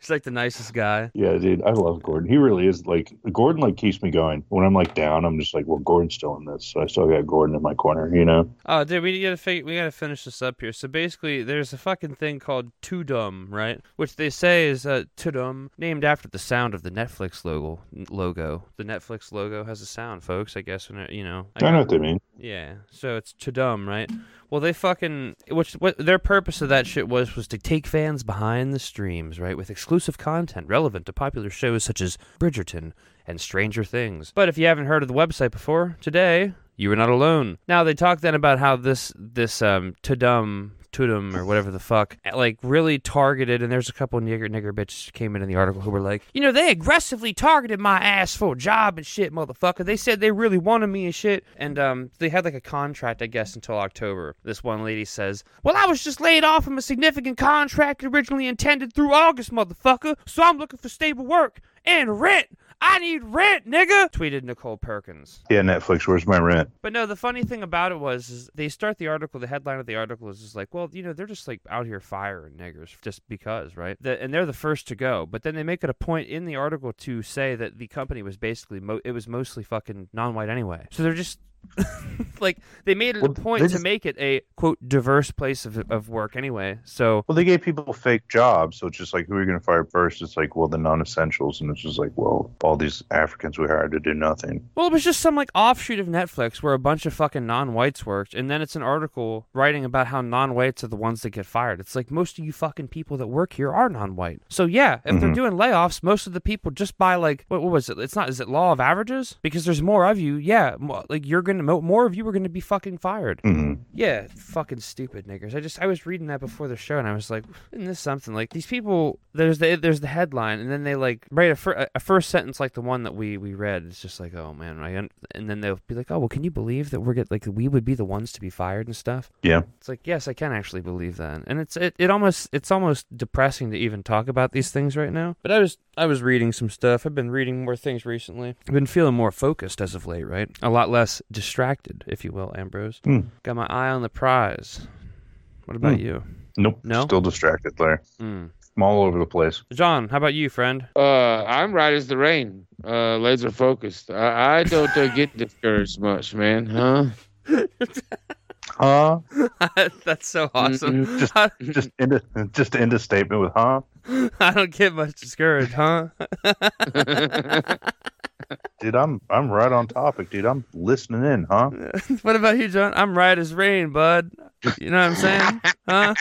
He's like the nicest guy. Yeah, dude, I love Gordon. He really is like Gordon. Like keeps me going when I'm like down. I'm just like, well, Gordon's still in this, so I still got Gordon in my corner. You know, Oh, dude, we gotta fig- we gotta finish this up here. So basically, there's a fucking thing called Tudum, right? Which they say is uh, Tudum, named after the sound of the Netflix logo. Logo. The Netflix logo has a sound, folks. I guess when it, you know. I know what they mean. Yeah. So it's Tudum, right? Well, they fucking which what their purpose of that shit was was to take fans behind the streams, right, with exclusive content relevant to popular shows such as Bridgerton and Stranger Things. But if you haven't heard of the website before, today you were not alone. Now they talk then about how this this um Tudum Tudum or whatever the fuck like really targeted and there's a couple nigger nigger bitches came in in the article who were like you know they aggressively targeted my ass for a job and shit motherfucker. They said they really wanted me and shit. And um they had like a contract I guess until October. This one lady says well I was just laid off from a significant contract originally intended through August motherfucker. So I'm looking for stable work and rent I need rent nigga tweeted Nicole Perkins Yeah, Netflix. Where's my rent? but no, the funny thing about it was is they start the article. The headline of the article is just like, well, you know, they're just like out here firing niggers just because, right? The, and they're the first to go. But then they make it a point in the article to say that the company was basically mo- it was mostly fucking non-white anyway. So they're just like they made it Well, a point to just- make it a quote diverse place of of work anyway. So Well, they gave people fake jobs, so it's just like, who are you going to fire first? It's like, well, the non-essentials, and it's just like, well, all these Africans we hired to do nothing. Well, it was just some like offshoot of Netflix where a bunch of fucking non-whites worked, and then it's an article writing about how non-whites are the ones that get fired. It's like most of you fucking people that work here are non-white. So yeah, if they're Mhm. doing layoffs, most of the people just by like what, what was it? It's not. Is it law of averages? Because there's more of you. Yeah, like you're gonna mo- more of you were gonna be fucking fired. hmm Yeah, fucking stupid niggers. I just I was reading that before the show and I was like, isn't this something? Like these people, there's the there's the headline and then they like write a, fir- a first sentence like the one that we we read. It's just like, oh man, I and then they'll be like, oh well, can you believe that we're get like we would be the ones to be fired and stuff? Yeah. It's like yes, I can actually believe that, and it's it, it almost it's almost depressing to even talk about these things right now. But I was I was reading some stuff. I've been reading more things recently. I've been feeling more focused as of late, right? A lot less distracted, if you will, Ambrose. Hmm. Got my eye on the prize. What about Hmm. you? Nope. No? Still distracted there. Mm. I'm all over the place. John, how about you, friend? Uh, I'm right as the rain. Uh, laser focused. I, I don't uh, get discouraged much, man. Huh? Huh? That's so awesome. Just just end a, just end a statement with huh? I don't get much discouraged, huh? Dude, I'm I'm right on topic, dude. I'm listening in, huh? what about you, John? I'm right as rain, bud. You know what I'm saying? Huh?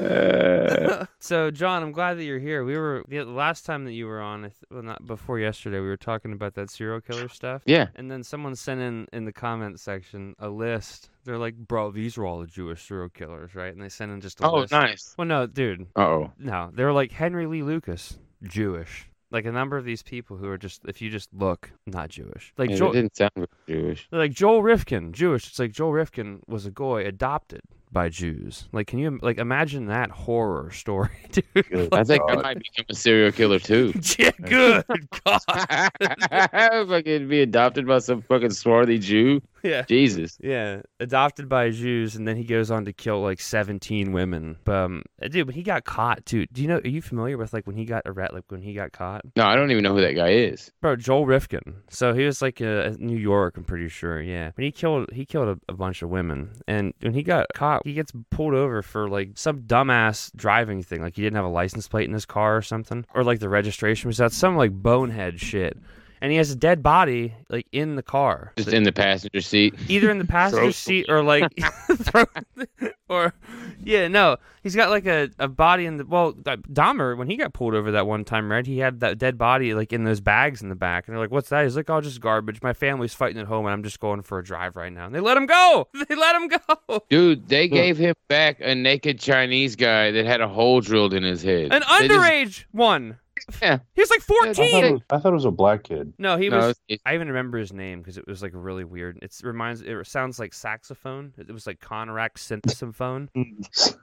Uh, so, John, I'm glad that you're here. We were the last time that you were on, I well, not before yesterday. We were talking about that serial killer stuff. yeah. And then someone sent in in the comment section a list. They're like, "Bro, these are all the Jewish serial killers, right?" And they sent in just a Oh, list. nice. Well, no, dude, Uh oh. no. They were like Henry Lee Lucas, Jewish. Like a number of these people who are just, if you just look, not Jewish. Like Man, Joel, didn't sound Jewish. like Joel Rifkin, Jewish. It's like Joel Rifkin was a goy adopted by Jews. Like, can you like imagine that horror story, dude? Good I think I might become a serial killer too. yeah, good God. if I could be adopted by some fucking swarthy Jew, Yeah. Jesus. Yeah, adopted by Jews, and then he goes on to kill like seventeen women. Um, dude, when he got caught, too. Do you know? Are you familiar with like when he got arrested? Like when he got caught, No, I don't even know who that guy is. bro? Joel Rifkin. So he was like uh, in New York, I'm pretty sure. Yeah, but he killed he killed a, a bunch of women, and when he got caught, he gets pulled over for like some dumbass driving thing. Like he didn't have a license plate in his car or something, or like the registration was out. Some like bonehead shit. And he has a dead body like in the car. Just in the passenger seat. either in the passenger Throat. seat or like throat, or yeah no he's got like a, a body in the well that- Dahmer when he got pulled over that one time right he had that dead body like in those bags in the back and they're like what's that he's like oh just garbage my family's fighting at home and I'm just going for a drive right now and they let him go they let him go Dude, they gave him back a naked Chinese guy that had a hole drilled in his head. an They just- underage one Yeah. he was like I thought, it 14 was, I thought it was a black kid. no he No, was it's- I even remember his name because it was like really weird. It reminds it sounds like saxophone. It was like Konerak Sinthasomphone.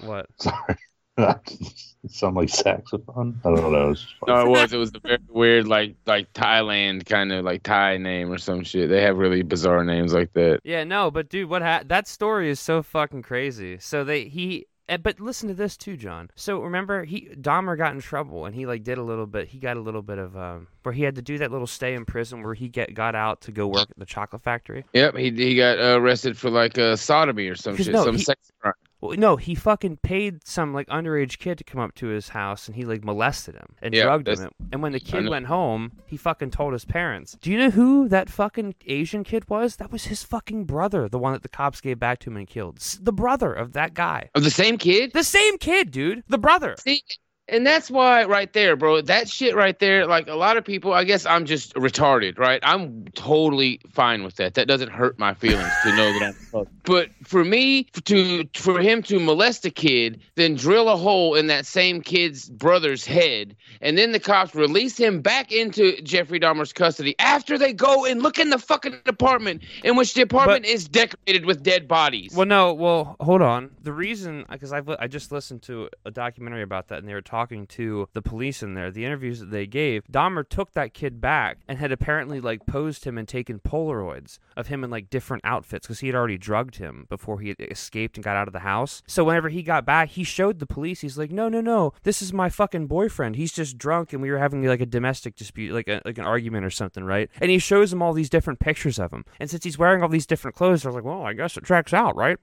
What? Sorry. it sound like saxophone. I don't know. It's just No, it was. It was a very weird, like like Thailand kind of like Thai name or some shit. They have really bizarre names like that. Yeah, no, but dude, what ha- that story is so fucking crazy. So they he but listen to this too, John. So remember he Dahmer got in trouble and he like did a little bit he got a little bit of um where he had to do that little stay in prison where he get got out to go work at the chocolate factory. Yep, he he got arrested for like uh, sodomy or some shit, no, some he- sex crime. Well, no, he fucking paid some like underage kid to come up to his house and he like molested him and Yeah, drugged him. And when the kid went home, he fucking told his parents. Do you know who that fucking Asian kid was? That was his fucking brother, the one that the cops gave back to him and killed. The brother of that guy. Of the same kid. The same kid, dude. The brother. See, and that's why right there, bro. That shit right there. Like a lot of people, I guess I'm just retarded, right? I'm totally fine with that. That doesn't hurt my feelings to know that I'm. But for me to for him to molest a kid, then drill a hole in that same kid's brother's head, and then the cops release him back into Jeffrey Dahmer's custody after they go and look in the fucking apartment in which the apartment is decorated with dead bodies. Well, no, well, hold on. The reason, because I I just listened to a documentary about that, and they were talking to the police in there. The interviews that they gave, Dahmer took that kid back and had apparently like posed him and taken Polaroids of him in like different outfits because he had already drugged him before he escaped and got out of the house. So whenever he got back, he showed the police. He's like, "No, no, no, this is my fucking boyfriend. He's just drunk, and we were having like a domestic dispute, like a, like an argument or something, right?" And he shows them all these different pictures of him. And since he's wearing all these different clothes, they're like, "Well, I guess it tracks out, right?"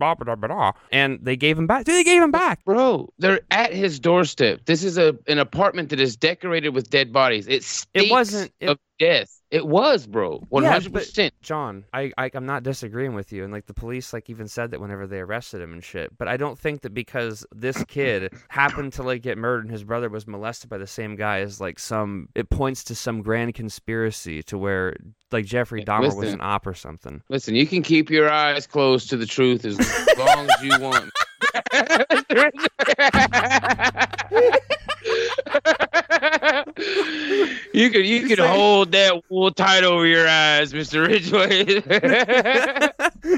And they gave him back. Dude, they gave him back. Bro, they're at his doorstep. This is a an apartment that is decorated with dead bodies. It stinks wasn't- it- of death. It was, bro. one hundred percent. John, I, I I'm not disagreeing with you, and like the police like even said that whenever they arrested him and shit. But I don't think that because this kid happened to like get murdered and his brother was molested by the same guy as like some it points to some grand conspiracy to where like Jeffrey Dahmer was an op or something. Listen, you can keep your eyes closed to the truth as long as you want. you could you could hold that wool tight over your eyes, Mr. Ridgeway.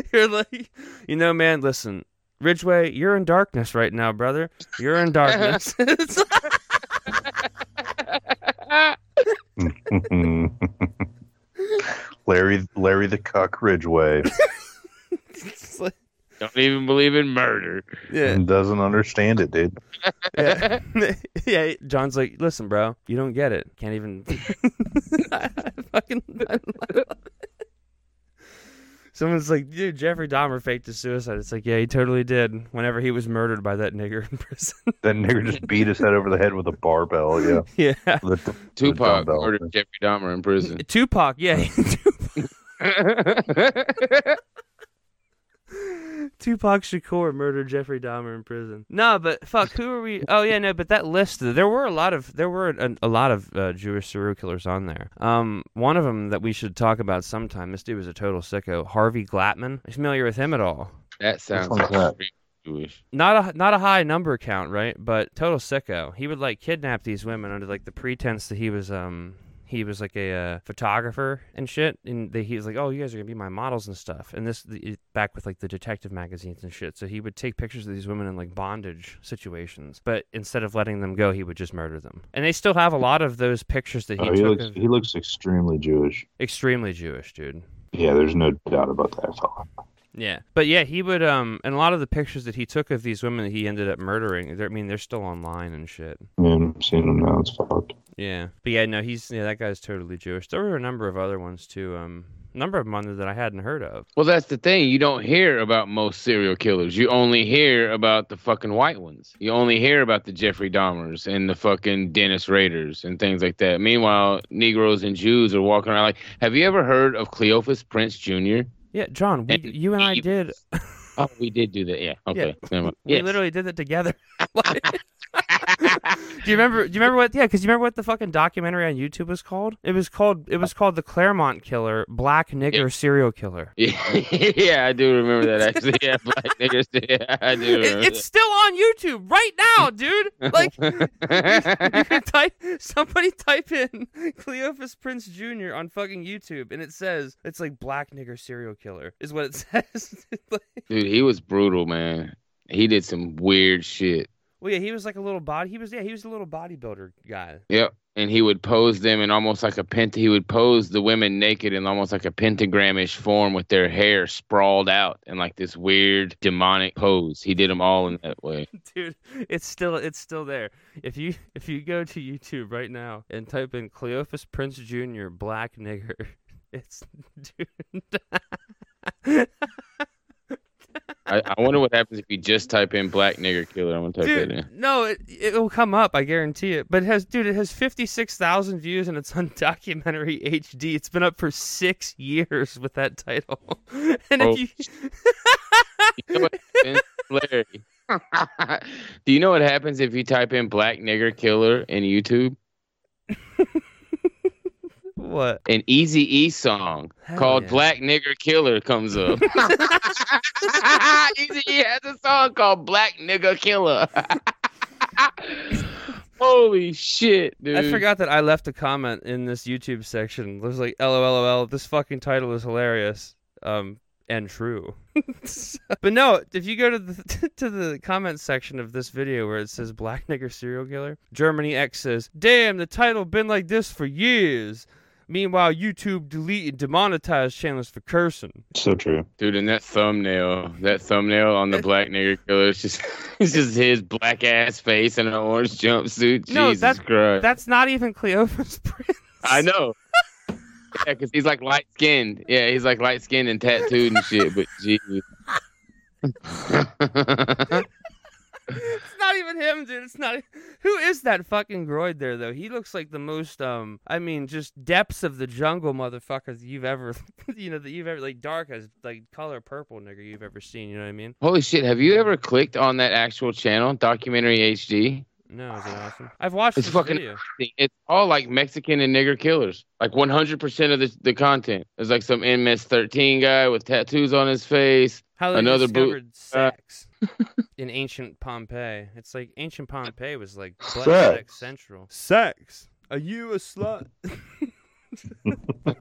you're like, you know, man. Listen, Ridgeway, you're in darkness right now, brother. You're in darkness. Larry, Larry the Cuck Ridgway it's like- Don't even believe in murder. yeah. and doesn't understand it, dude. yeah. yeah, John's like, listen, bro, you don't get it. Can't even. I fucking. Someone's like, dude, Jeffrey Dahmer faked his suicide. It's like, yeah, he totally did. Whenever he was murdered by that nigger in prison. That nigger just beat his head over the head with a barbell. Yeah, yeah, With the- Tupac dumbbell. murdered Jeffrey Dahmer in prison. Tupac. Yeah, Tupac Shakur murdered Jeffrey Dahmer in prison. No, but fuck, who are we? Oh yeah, no, but that list there were a lot of there were a, a lot of uh, Jewish serial killers on there. Um, one of them that we should talk about sometime. This dude was a total sicko. Harvey Glatman. Are you familiar with him at all? that sounds like that? Jewish. Not a not a high number count, right? But total sicko. He would like kidnap these women under like the pretense that he was um he was like a uh, photographer and shit, and they, he was like, "Oh, you guys are gonna be my models and stuff." And this the, back with like the detective magazines and shit. So he would take pictures of these women in like bondage situations, but instead of letting them go, he would just murder them. And they still have a lot of those pictures that he Oh, he took. looks of, he looks extremely Jewish. extremely Jewish, dude. Yeah, there's no doubt about that fella. Yeah, but yeah, he would um, and a lot of the pictures that he took of these women that he ended up murdering. I mean, they're still online and shit. Yeah, I'm seeing him now. It's fucked. Yeah, but yeah, no, he's yeah, that guy's totally Jewish. There were a number of other ones too. Um, a number of them that I hadn't heard of. Well, that's the thing. You don't hear about most serial killers. You only hear about the fucking white ones. You only hear about the Jeffrey Dahmers and the fucking Dennis Raders and things like that. Meanwhile, Negroes and Jews are walking around like, have you ever heard of Cleophas Prince Jr.? Yeah, John, we, And you and I did. Oh, we did do that. Yeah. Okay. Never mind. We literally did it together. do you remember? Do you remember what? Yeah, because you remember what the fucking documentary on YouTube was called? It was called. It was called the Claremont Killer, Black Nigger Yeah. Serial Killer. Yeah, yeah, I do remember that actually. Yeah, black niggas. Yeah, I do It, it's still on YouTube right now, dude. Like, that. you can type somebody type in Cleophas Prince Jr. on fucking YouTube, and it says it's like Black Nigger Serial Killer is what it says. Like- Dude, he was brutal, man. He did some weird shit. Well, yeah, he was like a little body. He was yeah, he was a little bodybuilder guy. Yep. And he would pose them in almost like a pent. He would pose the women naked in almost like a pentagramish form with their hair sprawled out in like this weird demonic pose. He did them all in that way. dude it's still it's still there if you if you go to youtube right now and type in cleophas prince jr black nigger it's dude I, I wonder what happens if you just type in black nigger killer. I'm gonna type that in. no it, it will come up i guarantee it but it has dude it has 56000 views and it's on documentary hd it's been up for six years with that title and Oh. if you You know Larry? Do you know what happens if you type in black nigger killer in YouTube? What An Easy E song Hell called yeah. Black Nigger Killer comes up. Easy E has a song called Black Nigger Killer. Holy shit, dude. I forgot that I left a comment in this YouTube section. It was like, "LOLOL, this fucking title is hilarious." Um, and true. but no, if you go to the to the comment section of this video where it says "Black Nigger Serial Killer," Germany X says, "Damn, the title been like this for years." Meanwhile, YouTube deleted demonetized channels for cursing. So true. Dude, and that thumbnail, that thumbnail on the Black Nigger Killer, it's just, it's just his black ass face in an orange jumpsuit. No, Jesus that's- Christ. That's not even Cleophas Prince. I know. yeah, because he's like light skinned. Yeah, he's like light skinned and tattooed and shit. But Jesus. it's not even him, dude. It's not. Who is that fucking groid there, though? He looks like the most, um, I mean, just depths of the jungle motherfuckers. you've ever, you know, that you've ever like dark as like color purple nigga you've ever seen. You know what I mean? Holy shit! Have you ever clicked on that actual channel, documentary HD? No, is it awesome? I've watched It's this fucking. video. It's all like Mexican and nigger killers. Like 100% of the the content. There's like some MS13 guy with tattoos on his face. How they Another boot- discovered uh, sex in ancient Pompeii. It's like ancient Pompeii was like Sex. sex central. Sex? Are you a slut?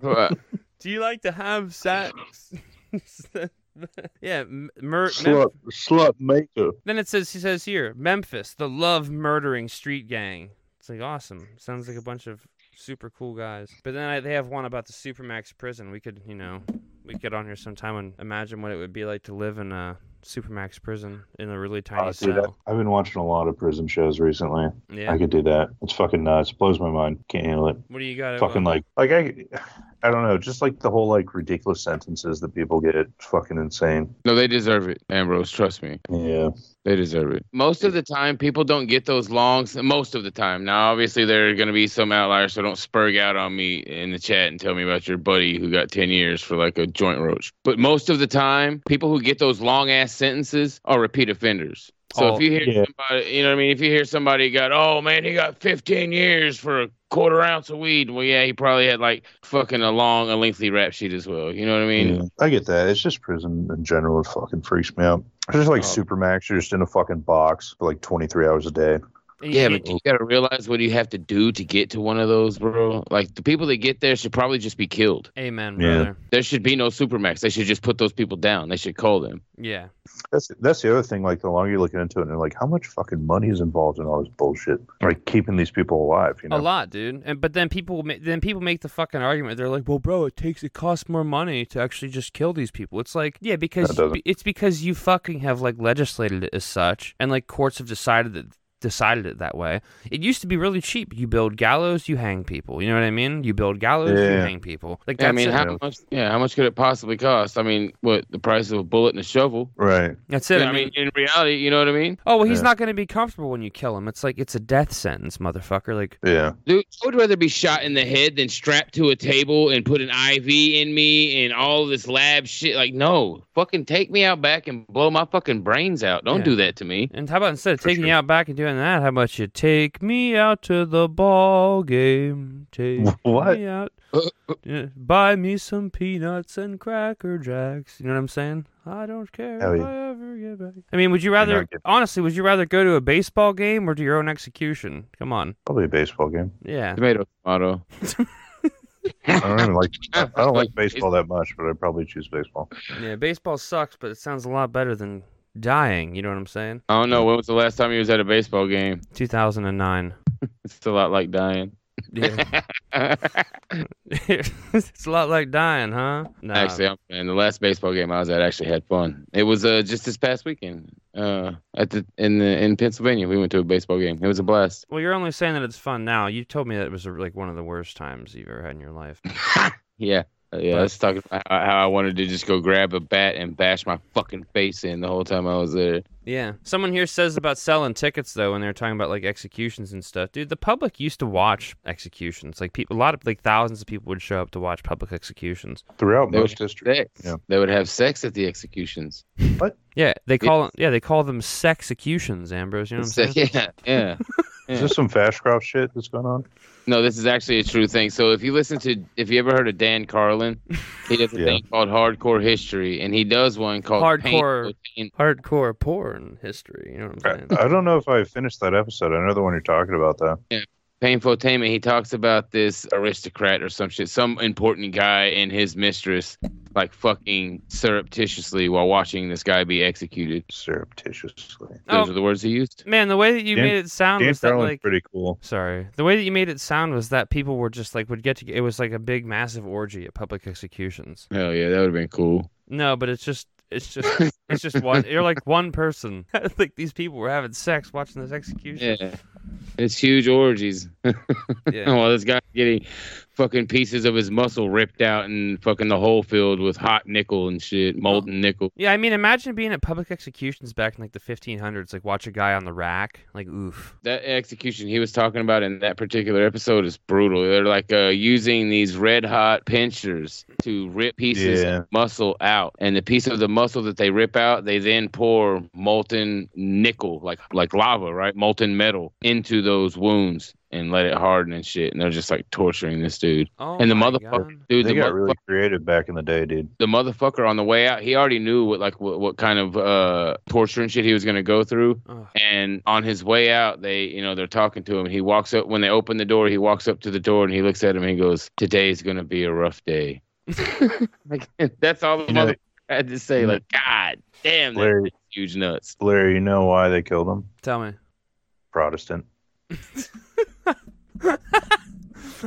What? Do you like to have sex? yeah, mur- Slut, slut maker. Then it says he says here Memphis, the love murdering street gang. It's like awesome. Sounds like a bunch of super cool guys. But then I, they have one about the supermax prison. We could, you know, we could get on here sometime and imagine what it would be like to live in a supermax prison in a really tiny Oh, dude, I, cell. I've been watching a lot of prison shows recently. Yeah. I could do that. It's fucking nuts. Blows my mind. Can't handle it. what do you got? fucking like like I I don't know, just like the whole like ridiculous sentences that people get. It's fucking insane. No, they deserve it, Ambrose. Trust me. Yeah. They deserve it. Most of the time, people don't get those longs. Most of the time. Now, obviously, there are going to be some outliers, so don't spurg out on me in the chat and tell me about your buddy who got 10 years for like a joint roach. But most of the time, people who get those long ass sentences are repeat offenders. So Oh, if you hear yeah. somebody, you know what I mean? If you hear somebody got, oh man, he got 15 years for a quarter ounce of weed. Well, yeah, he probably had like fucking a long, a lengthy rap sheet as well. You know what I mean? yeah. I get that. It's just prison in general. It fucking freaks me out. It's just like Oh. Supermax. You're just in a fucking box for like 23 hours a day. Yeah, but you gotta realize what you have to do to get to one of those, bro. Like the people that get there should probably just be killed. Amen, Yeah. brother. There should be no supermax. They should just put those people down. They should call them. Yeah. That's that's the other thing. Like the longer you're looking into it, and like, how much fucking money is involved in all this bullshit? Like keeping these people alive. You know. A lot, dude. And but then people then people make the fucking argument. They're like, "Well, bro, it takes it costs more money to actually just kill these people." It's like, yeah, because it's because you fucking have like legislated it as such, and like courts have decided that decided it that way. It used to be really cheap. You build gallows, you hang people. You know what I mean? You build gallows, you hang people. Like Yeah, I mean, it. how much? Yeah, how much could it possibly cost? I mean, what the price of a bullet and a shovel? Right. that's it. I mean, in reality, you know what I mean? oh well, he's Yeah. not going to be comfortable when you kill him. It's like it's a death sentence, motherfucker. Like Yeah. Dude, I would rather be shot in the head than strapped to a table and put an IV in me and all this lab shit. Like, no, fucking take me out back and blow my fucking brains out. Don't Yeah. do that to me. And how about instead of For taking sure. you out back and doing that, how about you take me out to the ball game? Take What? me out. Uh, uh. Yeah, buy me some peanuts and cracker jacks. You know what I'm saying? I don't care Hell if yeah. I ever get back. I mean, would you rather, not honestly, would you rather go to a baseball game or to your own execution? Come on. Probably a baseball game. Yeah. Tomato, tomato. I don't even like. I don't like baseball that much, but I'd probably choose baseball. Yeah, baseball sucks, but it sounds a lot better than dying. You know what I'm saying? I don't know. When was the last time he was at a baseball game? 2009. It's a lot like dying. Yeah. it's a lot like dying, huh? No. Actually, I'm saying the last baseball game I was at actually had fun. It was uh, just this past weekend uh, at the in the in Pennsylvania. We went to a baseball game. It was a blast. Well, you're only saying that it's fun now. You told me that it was like one of the worst times you've ever had in your life. Yeah. Uh, yeah, I was talking about how, how I wanted to just go grab a bat and bash my fucking face in the whole time I was there. Yeah. Someone here says about selling tickets though, when they're talking about like executions and stuff. Dude, the public used to watch executions. Like people, a lot of like thousands of people would show up to watch public executions. Throughout They would most history. Yeah. They would have sex at the executions. What? Yeah, they call yeah they call them sexecutions, Ambrose. You know what I'm saying? yeah, yeah. Is this some Fashcroft shit that's going on? No, this is actually a true thing. So if you listen to, if you ever heard of Dan Carlin, he does a Yeah. thing called Hardcore History, and he does one called Hardcore. Painful Teen- Hardcore porn history. You know what I, I'm saying? I don't know if I finished that episode. I know the one you're talking about though. Painfotainment. He talks about this aristocrat or some shit, some important guy and his mistress, like fucking surreptitiously while watching this guy be executed. Surreptitiously. Those Oh. are the words he used. Man, the way that you Dan- made it sound Dan was that like pretty cool. Sorry. The way that you made it sound was that people were just like would get to it was like a big massive orgy at public executions. Hell yeah, that would have been cool. No, but it's just it's just It's just one. You're like one person. I think these people were having sex watching this execution. Yeah. It's huge orgies. Yeah. Well, this guy getting fucking pieces of his muscle ripped out and fucking the whole field with hot nickel and shit, molten nickel. Yeah, I mean, imagine being at public executions back in like the 1500s. Like, watch a guy on the rack. Like, oof. That execution he was talking about in that particular episode is brutal. They're like uh, using these red hot pinchers to rip pieces Yeah. of muscle out, and the piece of the muscle that they rip out, they then pour molten nickel, like like lava, right, molten metal, into those wounds and let it harden and shit. And they're just like torturing this dude. Oh, and the motherfucker, God. dude, They the got motherfucker really creative back in the day, dude. the motherfucker on the way out, he already knew what like what, what kind of uh torture and shit he was gonna go through. Ugh. And on his way out, they you know they're talking to him. He walks up when they open the door. He walks up to the door and he looks at him. and he goes, "Today's gonna be a rough day." like that's all the You know- motherfucker had to say. Like, mm-hmm. God damn, that Larry, huge nuts. Larry, you know why they killed him? Tell me. Protestant.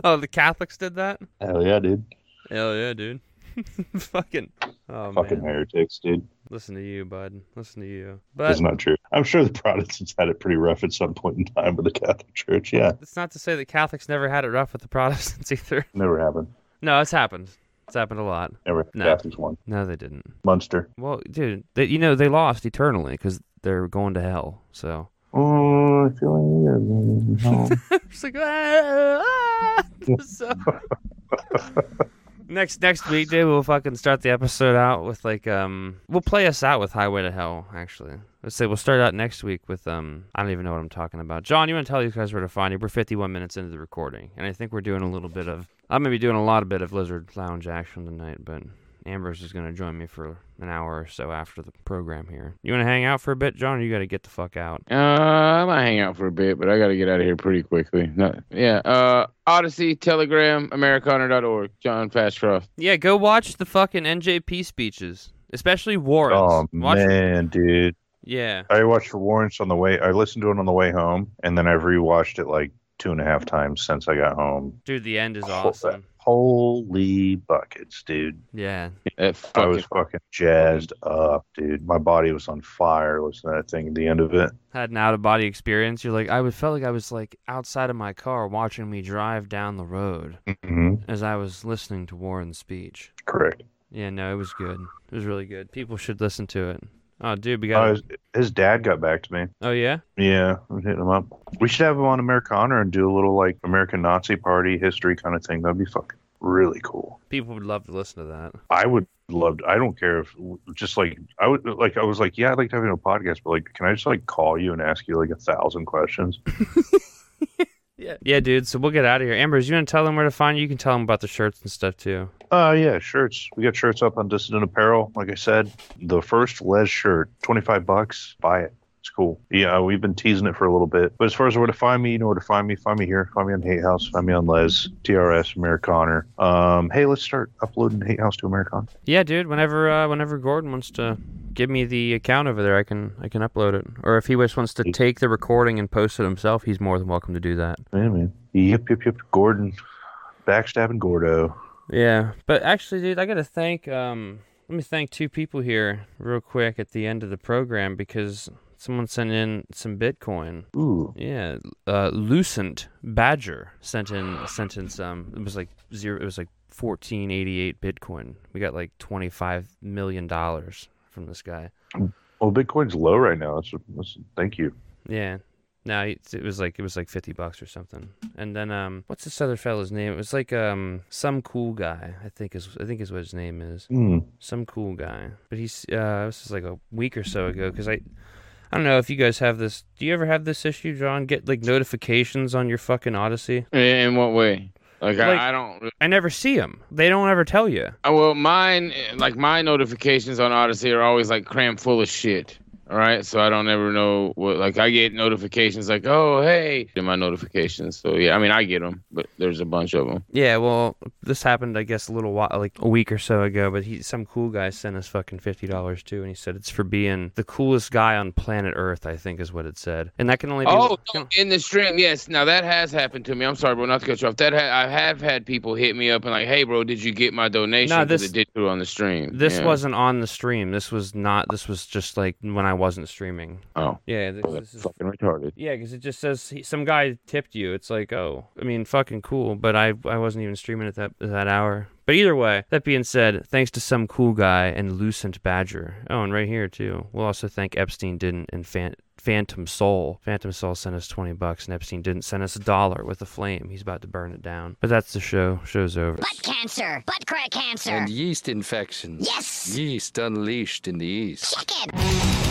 Oh, the Catholics did that? Hell yeah, dude. Hell yeah, dude. Fucking. Oh, Fucking man. heretics, dude. Listen to you, bud. Listen to you. But it's not true. I'm sure the Protestants had it pretty rough at some point in time with the Catholic Church. Yeah, it's not to say that Catholics never had it rough with the Protestants either. never happened. No, it's happened. It's happened a lot. Never. No. Catholics won. No, they didn't. Munster. Well, dude, they, you know they lost eternally because they're going to hell. So Oh, I feel like it's like ah, ah. so. next next week, dude, we'll fucking start the episode out with like um, we'll play us out with Highway to Hell. Actually, let's say we'll start out next week with um, I don't even know what I'm talking about. John, you want to tell these guys where to find you? We're 51 minutes into the recording, and I think we're doing a little bit of I'm gonna be doing a lot of bit of Lizard Lounge action tonight, but. Ambrose is going to join me for an hour or so after the program here. You want to hang out for a bit, John, or you got to get the fuck out? Uh, I might hang out for a bit, but I got to get out of here pretty quickly. No, yeah. Uh, Odysee, Telegram, Americana.org. John Fastcroft. Yeah, go watch the fucking NJP speeches, especially Warren's. Oh watch, man, dude. Yeah. I watched Warren's on the way. I listened to it on the way home, and then I've rewatched it like two and a half times since I got home. Dude, the end is Ho- awesome. Holy buckets, dude! Yeah. That I was fucking fucking jazzed up, dude. My body was on fire listening to that thing at the end of it. Had an out of body experience. You're like, I would felt like I was like outside of my car watching me drive down the road hmm as I was listening to Warren's speech. Correct. Yeah, no, it was good. It was really good. People should listen to it. Oh, dude, we got. Uh, his, his dad got back to me. oh yeah. Yeah, I'm hitting him up. We should have him on Americana and do a little like American Nazi Party history kind of thing. That'd be fucking really cool. People would love to listen to that. I would love. I don't care if just like I would like. I was like, yeah, I'd like to have you on a podcast, but like, can I just like call you and ask you like a thousand questions? Yeah. Yeah, dude. So we'll get out of here. Ambrose, you want to tell them where to find you? You can tell them about the shirts and stuff too. Uh, yeah, shirts. We got shirts up on Dissident Apparel. Like I said, the first Les shirt, twenty five bucks. Buy it. It's cool. Yeah, we've been teasing it for a little bit. But as far as where to find me, you know where to find me. Find me here. Find me on Hate House. Find me on Les, TRS, Americana. Um, hey, let's start uploading Hate House to Americana. Yeah, dude. Whenever uh, whenever Gordon wants to give me the account over there, I can I can upload it. Or if he just wants to take the recording and post it himself, he's more than welcome to do that. Yeah, man. Yep, yep, yep. Gordon, backstabbing Gordo. Yeah, but actually, dude, I gotta thank um, let me thank two people here real quick at the end of the program because someone sent in some Bitcoin. Ooh, Yeah, uh, Lucent Badger sent in sent in some. It was like zero. It was like fourteen eighty eight Bitcoin. We got like twenty five million dollars from this guy. well, Bitcoin's low right now. That's, that's thank you. Yeah. No, it's- it was like it was like fifty bucks or something. And then um, what's this other fella's name? It was like um, some cool guy. I think is I think is what his name is. Hmm. Some cool guy. But he's uh, this is like a week or so ago because I. I don't know if you guys have this. Do you ever have this issue, John? Get like notifications on your fucking Odysee? In what way? Like, Like- I, I don't. I never see them. They don't ever tell you. Uh, Well, mine, like my notifications on Odysee are always like crammed full of shit. All right, so I don't ever know what. Like I get notifications like, "Oh, hey," in my notifications. So yeah, I mean I get them, but there's a bunch of them. Yeah, well, this happened, I guess, a little while, like a week or so ago. But he, some cool guy, sent us fucking fifty dollars too, and he said it's for being the coolest guy on planet Earth. I think is what it said, and that can only be. Oh, can- in the stream, yes. Now that has happened to me. I'm sorry, bro, not to cut you off. That ha- I have had people hit me up and like, "Hey, bro, did you get my donation?" No, this- it did do on the stream. This Yeah. wasn't on the stream. This was not. This was just like when I wasn't streaming. Oh, Yeah, this, well, this is. fucking retarded. Yeah, because it just says he, some guy tipped you. It's like, oh, I mean, fucking cool. But I, I wasn't even streaming at that at that hour. But either way, that being said, thanks to some cool guy and Lucent Badger. Oh, and right here too. We'll also thank Epstein didn't and Fan, Phantom Soul. Phantom Soul sent us twenty bucks, and Epstein didn't send us a dollar with a flame. He's about to burn it down. But that's the show. Show's over. Butt cancer. Butt crack cancer. And yeast infection. Yes. Yeast unleashed in the east. Check it.